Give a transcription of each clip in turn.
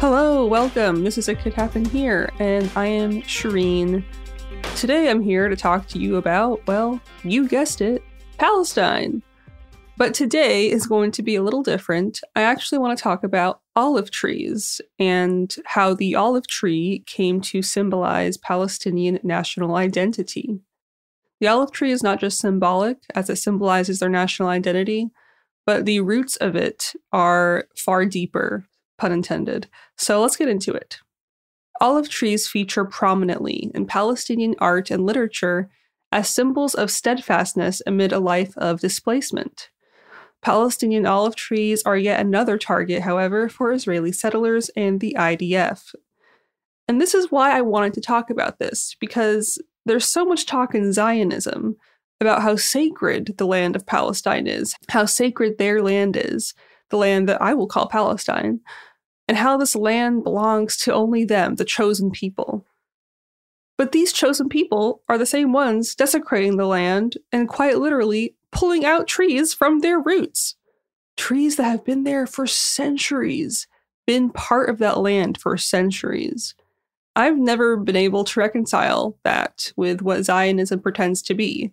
Hello, welcome. This is It Could Happen Here, and I am Shereen. Today I'm here to talk to you about, well, you guessed it, Palestine. But today is going to be a little different. I actually want to talk about olive trees and how the olive tree came to symbolize Palestinian national identity. The olive tree is not just symbolic, as it symbolizes their national identity, but the roots of it are far deeper, pun intended. So let's get into it. Olive trees feature prominently in Palestinian art and literature as symbols of steadfastness amid a life of displacement. Palestinian olive trees are yet another target, however, for Israeli settlers and the IDF. And this is why I wanted to talk about this, because there's so much talk in Zionism about how sacred the land of Palestine is, how sacred their land is, the land that I will call Palestine, and how this land belongs to only them, the chosen people. But these chosen people are the same ones desecrating the land and quite literally pulling out trees from their roots. Trees that have been there for centuries, been part of that land for centuries. I've never been able to reconcile that with what Zionism pretends to be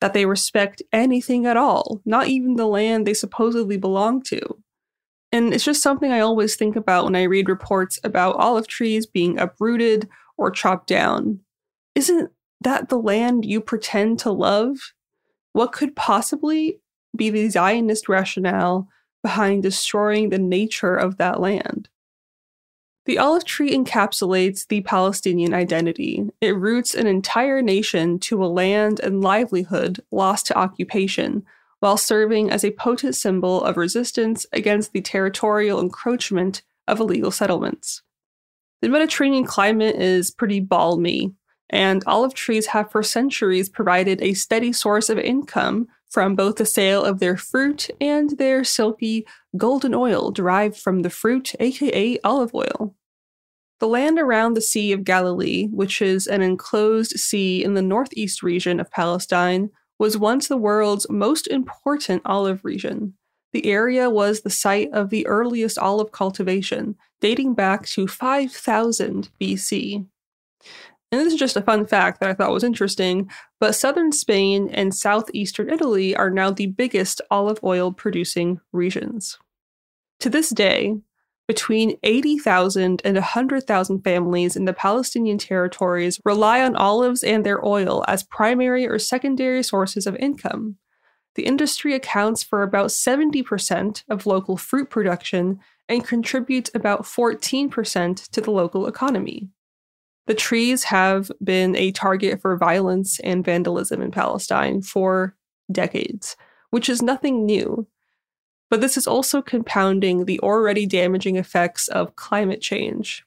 that they respect anything at all, not even the land they supposedly belong to. And it's just something I always think about when I read reports about olive trees being uprooted or chopped down. Isn't that the land you pretend to love? What could possibly be the Zionist rationale behind destroying the nature of that land? The olive tree encapsulates the Palestinian identity. It roots an entire nation to a land and livelihood lost to occupation, while serving as a potent symbol of resistance against the territorial encroachment of illegal settlements. The Mediterranean climate is pretty balmy, and olive trees have for centuries provided a steady source of income from both the sale of their fruit and their silky golden oil derived from the fruit, aka olive oil. The land around the Sea of Galilee, which is an enclosed sea in the northeast region of Palestine, was once the world's most important olive region. The area was the site of the earliest olive cultivation, dating back to 5000 BC. And this is just a fun fact that I thought was interesting, but southern Spain and southeastern Italy are now the biggest olive oil producing regions. To this day, between 80,000 and 100,000 families in the Palestinian territories rely on olives and their oil as primary or secondary sources of income. The industry accounts for about 70% of local fruit production and contributes about 14% to the local economy. The trees have been a target for violence and vandalism in Palestine for decades, which is nothing new. But this is also compounding the already damaging effects of climate change.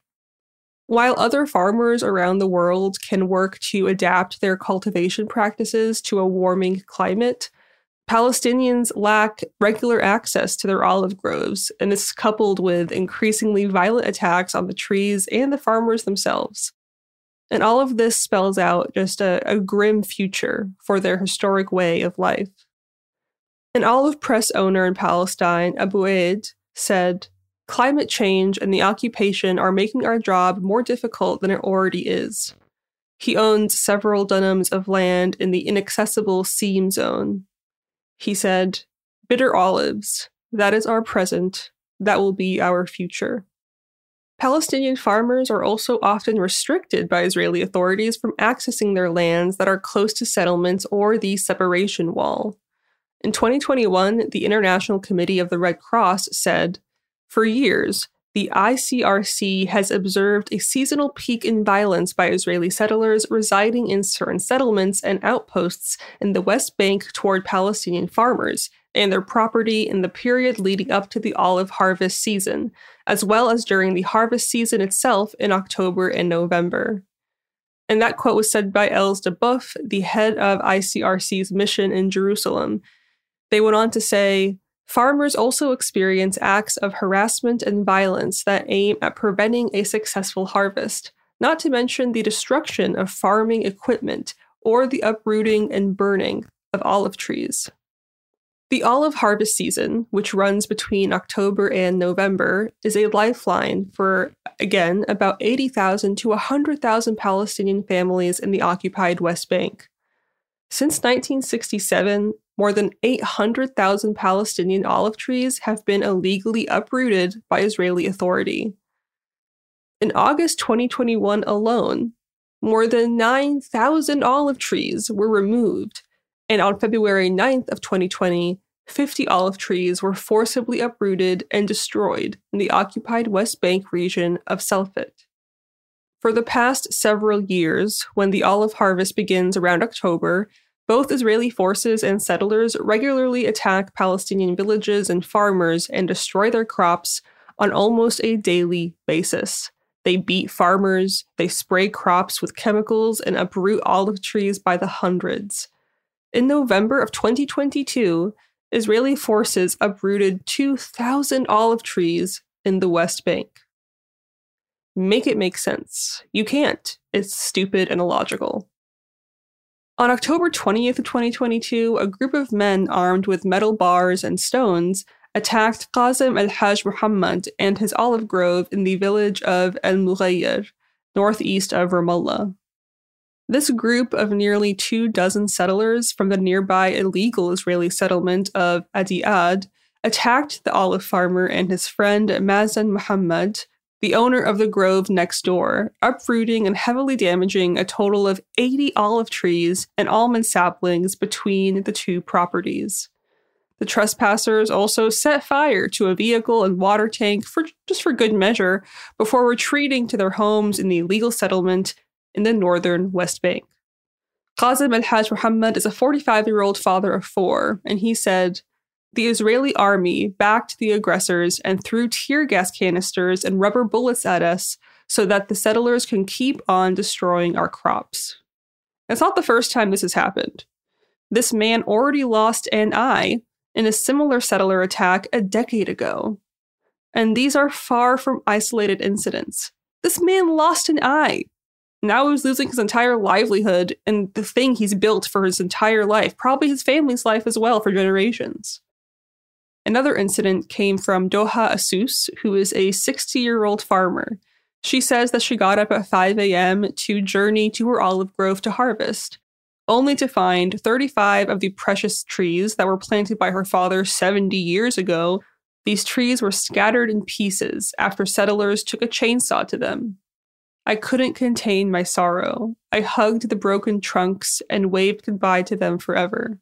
While other farmers around the world can work to adapt their cultivation practices to a warming climate, Palestinians lack regular access to their olive groves, and this is coupled with increasingly violent attacks on the trees and the farmers themselves. And all of this spells out just a, a grim future for their historic way of life. An olive press owner in Palestine, Abu Aid, said, Climate change and the occupation are making our job more difficult than it already is. He owns several dunams of land in the inaccessible seam zone. He said, Bitter olives, that is our present, that will be our future. Palestinian farmers are also often restricted by Israeli authorities from accessing their lands that are close to settlements or the separation wall. In 2021, the International Committee of the Red Cross said, For years, the ICRC has observed a seasonal peak in violence by Israeli settlers residing in certain settlements and outposts in the West Bank toward Palestinian farmers and their property in the period leading up to the olive harvest season, as well as during the harvest season itself in October and November. And that quote was said by Els Debuf, the head of ICRC's mission in Jerusalem, they went on to say farmers also experience acts of harassment and violence that aim at preventing a successful harvest, not to mention the destruction of farming equipment or the uprooting and burning of olive trees. The olive harvest season, which runs between October and November, is a lifeline for, again, about 80,000 to 100,000 Palestinian families in the occupied West Bank. Since 1967, more than 800,000 Palestinian olive trees have been illegally uprooted by Israeli authority. In August 2021 alone, more than 9,000 olive trees were removed, and on February 9th of 2020, 50 olive trees were forcibly uprooted and destroyed in the occupied West Bank region of Safed. For the past several years, when the olive harvest begins around October, both Israeli forces and settlers regularly attack Palestinian villages and farmers and destroy their crops on almost a daily basis. They beat farmers, they spray crops with chemicals, and uproot olive trees by the hundreds. In November of 2022, Israeli forces uprooted 2,000 olive trees in the West Bank. Make it make sense. You can't. It's stupid and illogical. On October 20th of 2022, a group of men armed with metal bars and stones attacked Qasem al-Hajj Muhammad and his olive grove in the village of El Mughayyir, northeast of Ramallah. This group of nearly two dozen settlers from the nearby illegal Israeli settlement of Adei Ad attacked the olive farmer and his friend Mazen Muhammad the owner of the grove next door, uprooting and heavily damaging a total of 80 olive trees and almond saplings between the two properties. The trespassers also set fire to a vehicle and water tank for just for good measure before retreating to their homes in the illegal settlement in the northern West Bank. Qasem al Hajj Muhammad is a 45 year old father of four, and he said, the Israeli army backed the aggressors and threw tear gas canisters and rubber bullets at us so that the settlers can keep on destroying our crops. It's not the first time this has happened. This man already lost an eye in a similar settler attack a decade ago. And these are far from isolated incidents. This man lost an eye. Now he's losing his entire livelihood and the thing he's built for his entire life, probably his family's life as well for generations. Another incident came from Doha Asus, who is a 60 year old farmer. She says that she got up at 5 a.m. to journey to her olive grove to harvest, only to find 35 of the precious trees that were planted by her father 70 years ago These trees were scattered in pieces after settlers took a chainsaw to them. I couldn't contain my sorrow. I hugged the broken trunks and waved goodbye to them forever.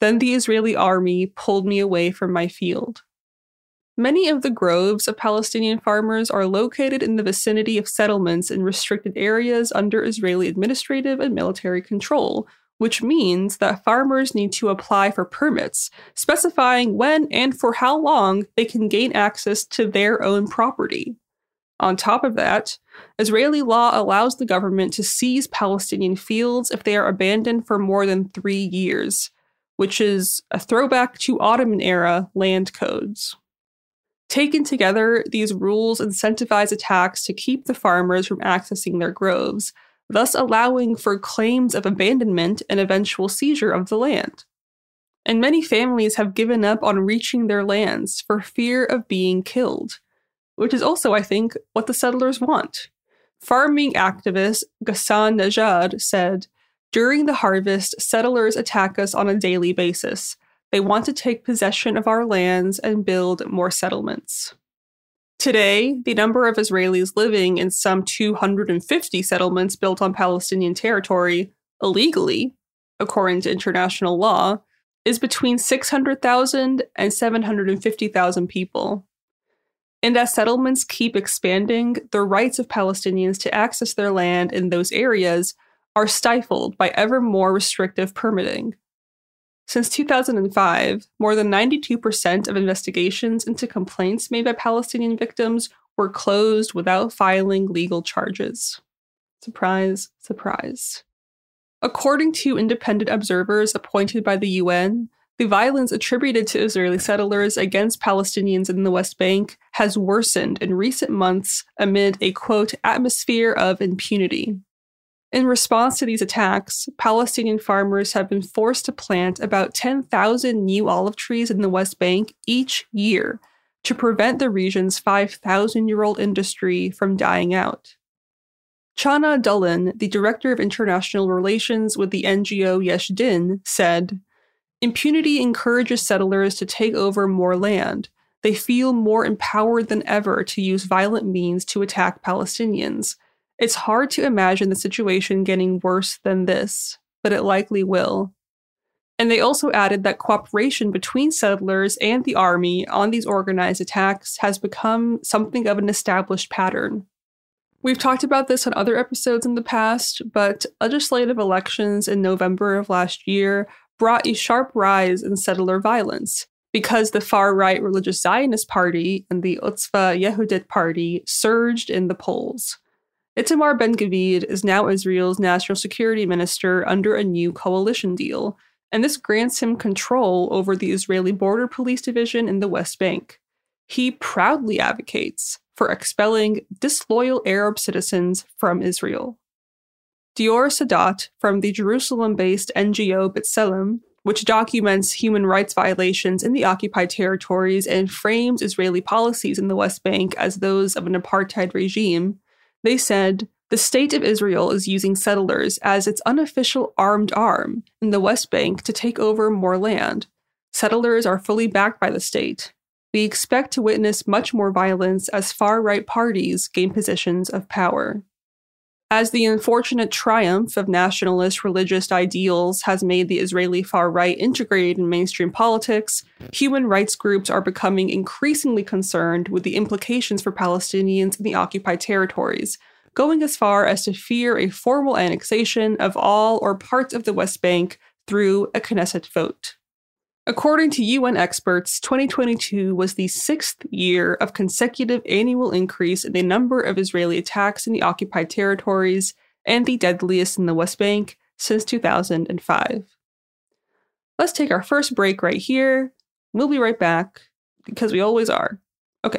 Then the Israeli army pulled me away from my field. Many of the groves of Palestinian farmers are located in the vicinity of settlements in restricted areas under Israeli administrative and military control, which means that farmers need to apply for permits, specifying when and for how long they can gain access to their own property. On top of that, Israeli law allows the government to seize Palestinian fields if they are abandoned for more than three years, which is a throwback to Ottoman era land codes. Taken together, these rules incentivize attacks to keep the farmers from accessing their groves, thus allowing for claims of abandonment and eventual seizure of the land. And many families have given up on reaching their lands for fear of being killed, which is also, I think, what the settlers want. Farming activist Ghassan Najad said, During the harvest, settlers attack us on a daily basis. They want to take possession of our lands and build more settlements. Today, the number of Israelis living in some 250 settlements built on Palestinian territory illegally, according to international law, is between 600,000 and 750,000 people. And as settlements keep expanding, the rights of Palestinians to access their land in those areas are stifled by ever more restrictive permitting. Since 2005, more than 92% of investigations into complaints made by Palestinian victims were closed without filing legal charges. Surprise, surprise. According to independent observers appointed by the UN, the violence attributed to Israeli settlers against Palestinians in the West Bank has worsened in recent months amid a quote atmosphere of impunity. In response to these attacks, Palestinian farmers have been forced to plant about 10,000 new olive trees in the West Bank each year to prevent the region's 5,000 year old industry from dying out. Chana Dulin, the director of international relations with the NGO Yesh Din, said Impunity encourages settlers to take over more land. They feel more empowered than ever to use violent means to attack Palestinians it's hard to imagine the situation getting worse than this, but it likely will. And they also added that cooperation between settlers and the army on these organized attacks has become something of an established pattern. We've talked about this on other episodes in the past, but legislative elections in November of last year brought a sharp rise in settler violence because the far right religious Zionist party and the Otzma Yehudit party surged in the polls. Itamar Ben Gvir is now Israel's national security minister under a new coalition deal, and this grants him control over the Israeli Border Police Division in the West Bank. He proudly advocates for expelling disloyal Arab citizens from Israel. Dror Sadot from the Jerusalem based NGO B'Tselem, which documents human rights violations in the occupied territories and frames Israeli policies in the West Bank as those of an apartheid regime, they said, the state of Israel is using settlers as its unofficial armed arm in the West Bank to take over more land. Settlers are fully backed by the state. We expect to witness much more violence as far right parties gain positions of power. As the unfortunate triumph of nationalist religious ideals has made the Israeli far right integrated in mainstream politics, human rights groups are becoming increasingly concerned with the implications for Palestinians in the occupied territories, going as far as to fear a formal annexation of all or parts of the West Bank through a Knesset vote. According to UN experts, 2022 was the sixth year of consecutive annual increase in the number of Israeli attacks in the occupied territories and the deadliest in the West Bank since 2005. Let's take our first break right here. We'll be right back because we always are. Okay.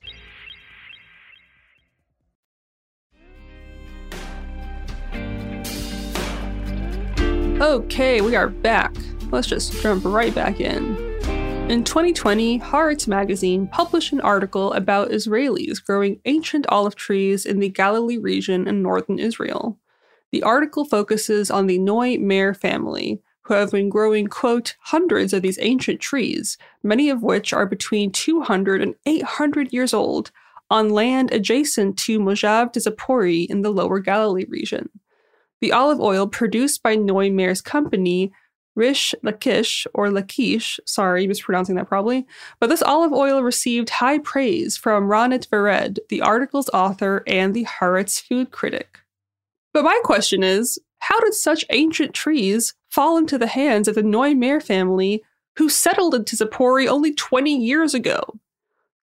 Okay, we are back. Let's just jump right back in. In 2020, Haaretz magazine published an article about Israelis growing ancient olive trees in the Galilee region in northern Israel. The article focuses on the Noy Mer family, who have been growing, quote, hundreds of these ancient trees, many of which are between 200 and 800 years old, on land adjacent to Moshav Tzipori in the lower Galilee region. The olive oil produced by Noy company, Rish Lakish, or Lakish, sorry, mispronouncing that probably, but this olive oil received high praise from Ronit Vered, the article's author and the Haaretz food critic. But my question is how did such ancient trees fall into the hands of the Noy family who settled in Tzipori only 20 years ago?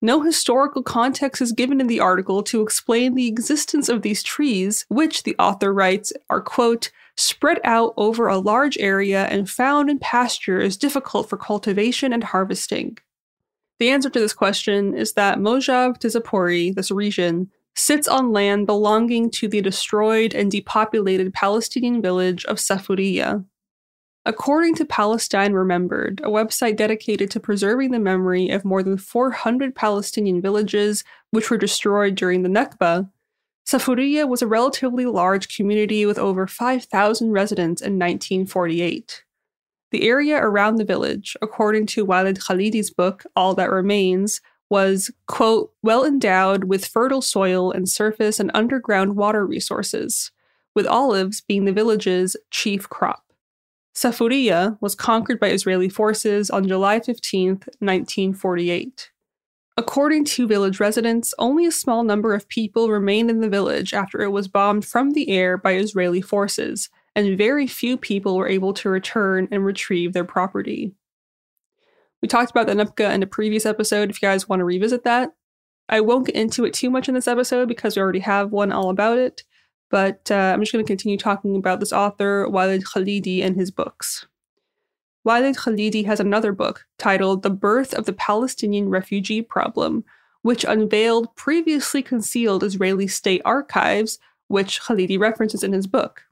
No historical context is given in the article to explain the existence of these trees, which the author writes are, quote, spread out over a large area and found in pastures difficult for cultivation and harvesting. The answer to this question is that Moshav Tzipori, this region, sits on land belonging to the destroyed and depopulated Palestinian village of Safuriya. According to Palestine Remembered, a website dedicated to preserving the memory of more than 400 Palestinian villages which were destroyed during the Nakba, Safuriya was a relatively large community with over 5,000 residents in 1948. The area around the village, according to Walid Khalidi's book, All That Remains, was, quote, well endowed with fertile soil and surface and underground water resources, with olives being the village's chief crop. Safuriya was conquered by Israeli forces on July 15, 1948. According to village residents, only a small number of people remained in the village after it was bombed from the air by Israeli forces, and very few people were able to return and retrieve their property. We talked about the Nakba in a previous episode if you guys want to revisit that. I won't get into it too much in this episode because we already have one all about it, but uh, I'm just going to continue talking about this author, Walid Khalidi, and his books. Walid Khalidi has another book titled The Birth of the Palestinian Refugee Problem, which unveiled previously concealed Israeli state archives, which Khalidi references in his book.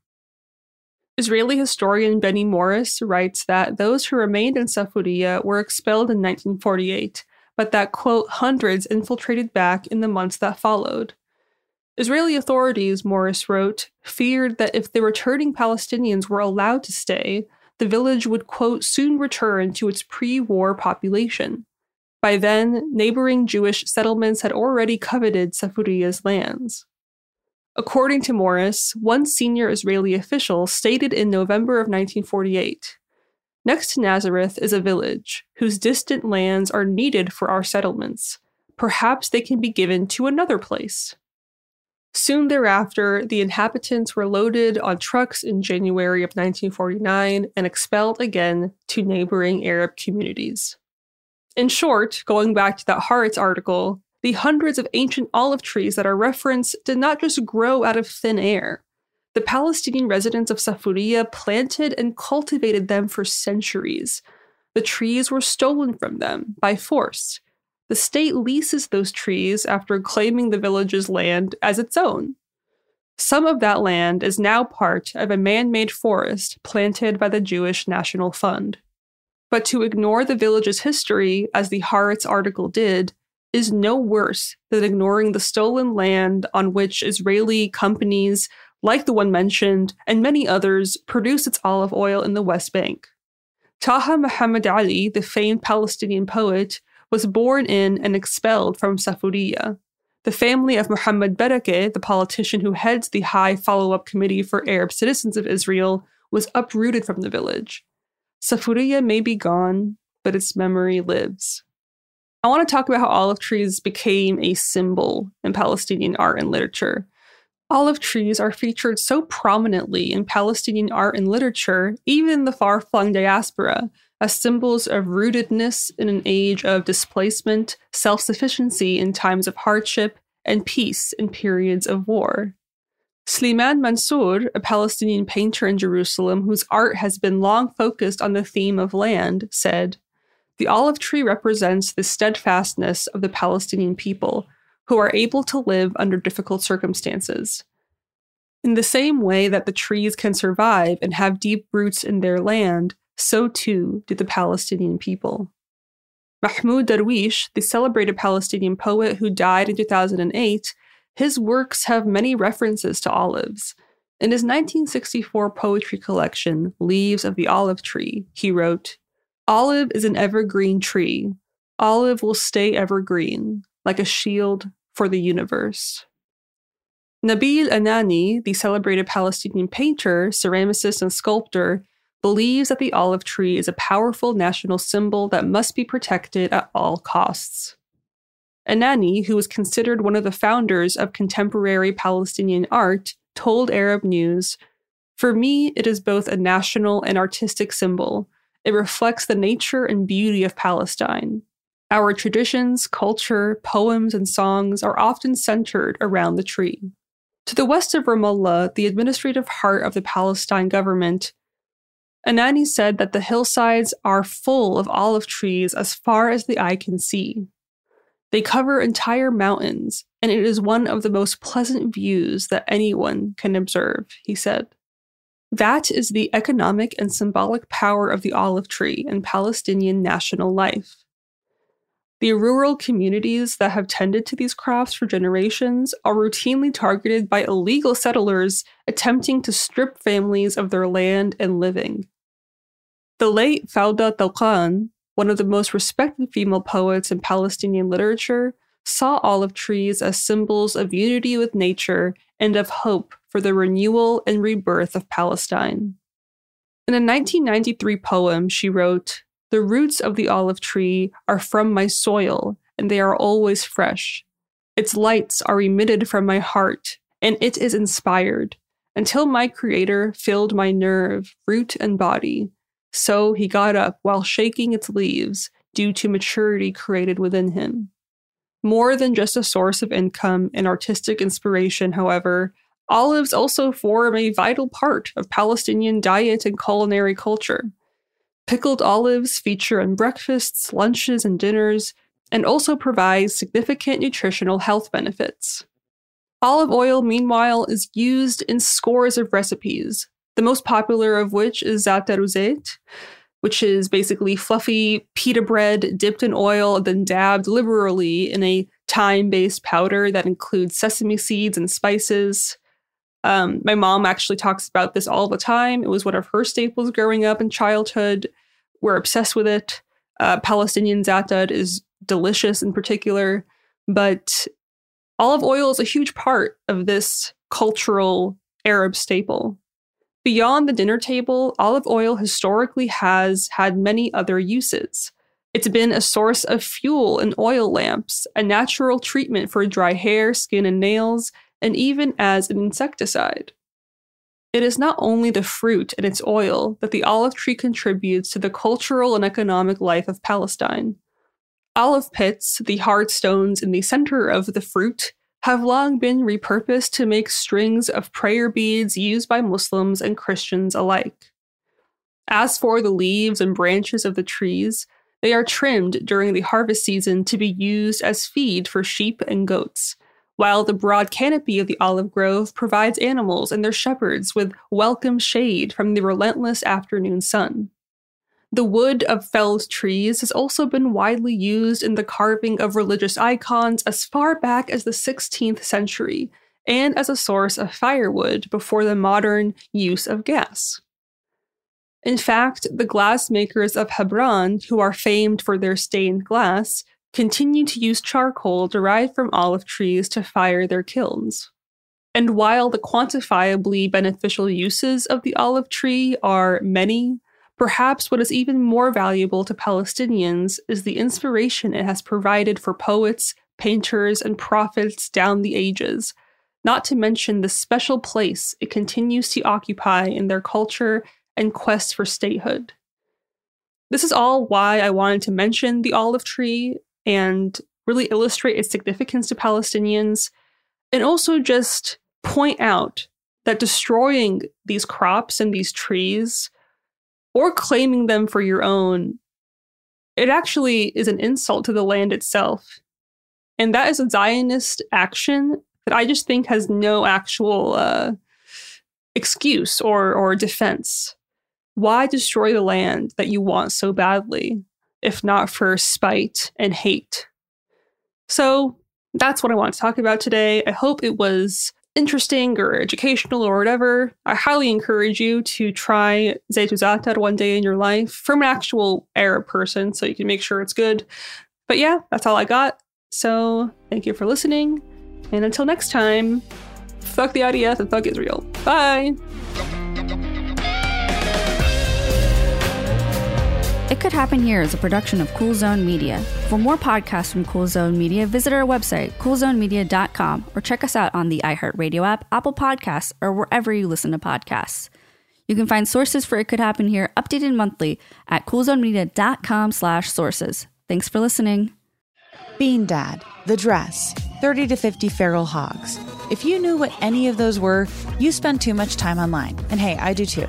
Israeli historian Benny Morris writes that those who remained in Safuriya were expelled in 1948, but that, quote, hundreds infiltrated back in the months that followed. Israeli authorities, Morris wrote, feared that if the returning Palestinians were allowed to stay, the village would, quote, soon return to its pre war population. By then, neighboring Jewish settlements had already coveted Safuriya's lands. According to Morris, one senior Israeli official stated in November of 1948 Next to Nazareth is a village whose distant lands are needed for our settlements. Perhaps they can be given to another place. Soon thereafter, the inhabitants were loaded on trucks in January of 1949 and expelled again to neighboring Arab communities. In short, going back to that Haaretz article, the hundreds of ancient olive trees that are referenced did not just grow out of thin air. The Palestinian residents of Safuriya planted and cultivated them for centuries. The trees were stolen from them by force, the state leases those trees after claiming the village's land as its own. Some of that land is now part of a man made forest planted by the Jewish National Fund. But to ignore the village's history, as the Haaretz article did, is no worse than ignoring the stolen land on which Israeli companies, like the one mentioned, and many others, produce its olive oil in the West Bank. Taha Muhammad Ali, the famed Palestinian poet, was born in and expelled from Safuriya. The family of Muhammad Berekeh, the politician who heads the High Follow Up Committee for Arab Citizens of Israel, was uprooted from the village. Safuriya may be gone, but its memory lives. I want to talk about how olive trees became a symbol in Palestinian art and literature. Olive trees are featured so prominently in Palestinian art and literature, even in the far flung diaspora, as symbols of rootedness in an age of displacement, self sufficiency in times of hardship, and peace in periods of war. Sliman Mansour, a Palestinian painter in Jerusalem whose art has been long focused on the theme of land, said, The olive tree represents the steadfastness of the Palestinian people, who are able to live under difficult circumstances. In the same way that the trees can survive and have deep roots in their land, so too did the Palestinian people. Mahmoud Darwish, the celebrated Palestinian poet who died in 2008, his works have many references to olives. In his 1964 poetry collection, Leaves of the Olive Tree, he wrote, Olive is an evergreen tree. Olive will stay evergreen, like a shield for the universe. Nabil Anani, the celebrated Palestinian painter, ceramicist, and sculptor, believes that the olive tree is a powerful national symbol that must be protected at all costs. Anani, who was considered one of the founders of contemporary Palestinian art, told Arab News For me, it is both a national and artistic symbol. It reflects the nature and beauty of Palestine. Our traditions, culture, poems, and songs are often centered around the tree. To the west of Ramallah, the administrative heart of the Palestine government, Anani said that the hillsides are full of olive trees as far as the eye can see. They cover entire mountains, and it is one of the most pleasant views that anyone can observe, he said. That is the economic and symbolic power of the olive tree in Palestinian national life. The rural communities that have tended to these crops for generations are routinely targeted by illegal settlers attempting to strip families of their land and living. The late Fauda Talqan, one of the most respected female poets in Palestinian literature, saw olive trees as symbols of unity with nature and of hope for the renewal and rebirth of Palestine. In a 1993 poem, she wrote, The roots of the olive tree are from my soil, and they are always fresh. Its lights are emitted from my heart, and it is inspired, until my Creator filled my nerve, root, and body. So he got up while shaking its leaves, due to maturity created within him. More than just a source of income and artistic inspiration, however, olives also form a vital part of Palestinian diet and culinary culture. Pickled olives feature in breakfasts, lunches, and dinners, and also provides significant nutritional health benefits. Olive oil, meanwhile, is used in scores of recipes, the most popular of which is za'atar uzayt, which is basically fluffy pita bread dipped in oil, and then dabbed liberally in a thyme based powder that includes sesame seeds and spices. Um, my mom actually talks about this all the time. It was one of her staples growing up in childhood. We're obsessed with it. Uh, Palestinian za'atar is delicious in particular, but olive oil is a huge part of this cultural Arab staple. Beyond the dinner table, olive oil historically has had many other uses. It's been a source of fuel in oil lamps, a natural treatment for dry hair, skin, and nails, and even as an insecticide. It is not only the fruit and its oil that the olive tree contributes to the cultural and economic life of Palestine. Olive pits, the hard stones in the center of the fruit, have long been repurposed to make strings of prayer beads used by Muslims and Christians alike. As for the leaves and branches of the trees, they are trimmed during the harvest season to be used as feed for sheep and goats, while the broad canopy of the olive grove provides animals and their shepherds with welcome shade from the relentless afternoon sun. The wood of felled trees has also been widely used in the carving of religious icons as far back as the 16th century, and as a source of firewood before the modern use of gas. In fact, the glassmakers of Hebron, who are famed for their stained glass, continue to use charcoal derived from olive trees to fire their kilns. And while the quantifiably beneficial uses of the olive tree are many, perhaps what is even more valuable to Palestinians is the inspiration it has provided for poets, painters, and prophets down the ages, not to mention the special place it continues to occupy in their culture and quest for statehood. This is all why I wanted to mention the olive tree and really illustrate its significance to Palestinians, and also just point out that destroying these crops and these trees or claiming them for your own, it actually is an insult to the land itself. And that is a Zionist action that I just think has no actual uh, excuse or, or defense. Why destroy the land that you want so badly? if not for spite and hate. So that's what I want to talk about today. I hope it was interesting or educational or whatever. I highly encourage you to try Za'atar one day in your life from an actual Arab person so you can make sure it's good. But yeah, that's all I got. So thank you for listening. And until next time, fuck the IDF and fuck Israel. Bye. It Could Happen Here is a production of Cool Zone Media. For more podcasts from Cool Zone Media, visit our website, coolzonemedia.com, or check us out on the iHeartRadio app, Apple Podcasts, or wherever you listen to podcasts. You can find sources for It Could Happen Here updated monthly at coolzonemedia.com slash sources. Thanks for listening. Bean Dad, The Dress, 30 to 50 Feral Hogs. If you knew what any of those were, you spend too much time online. And hey, I do too.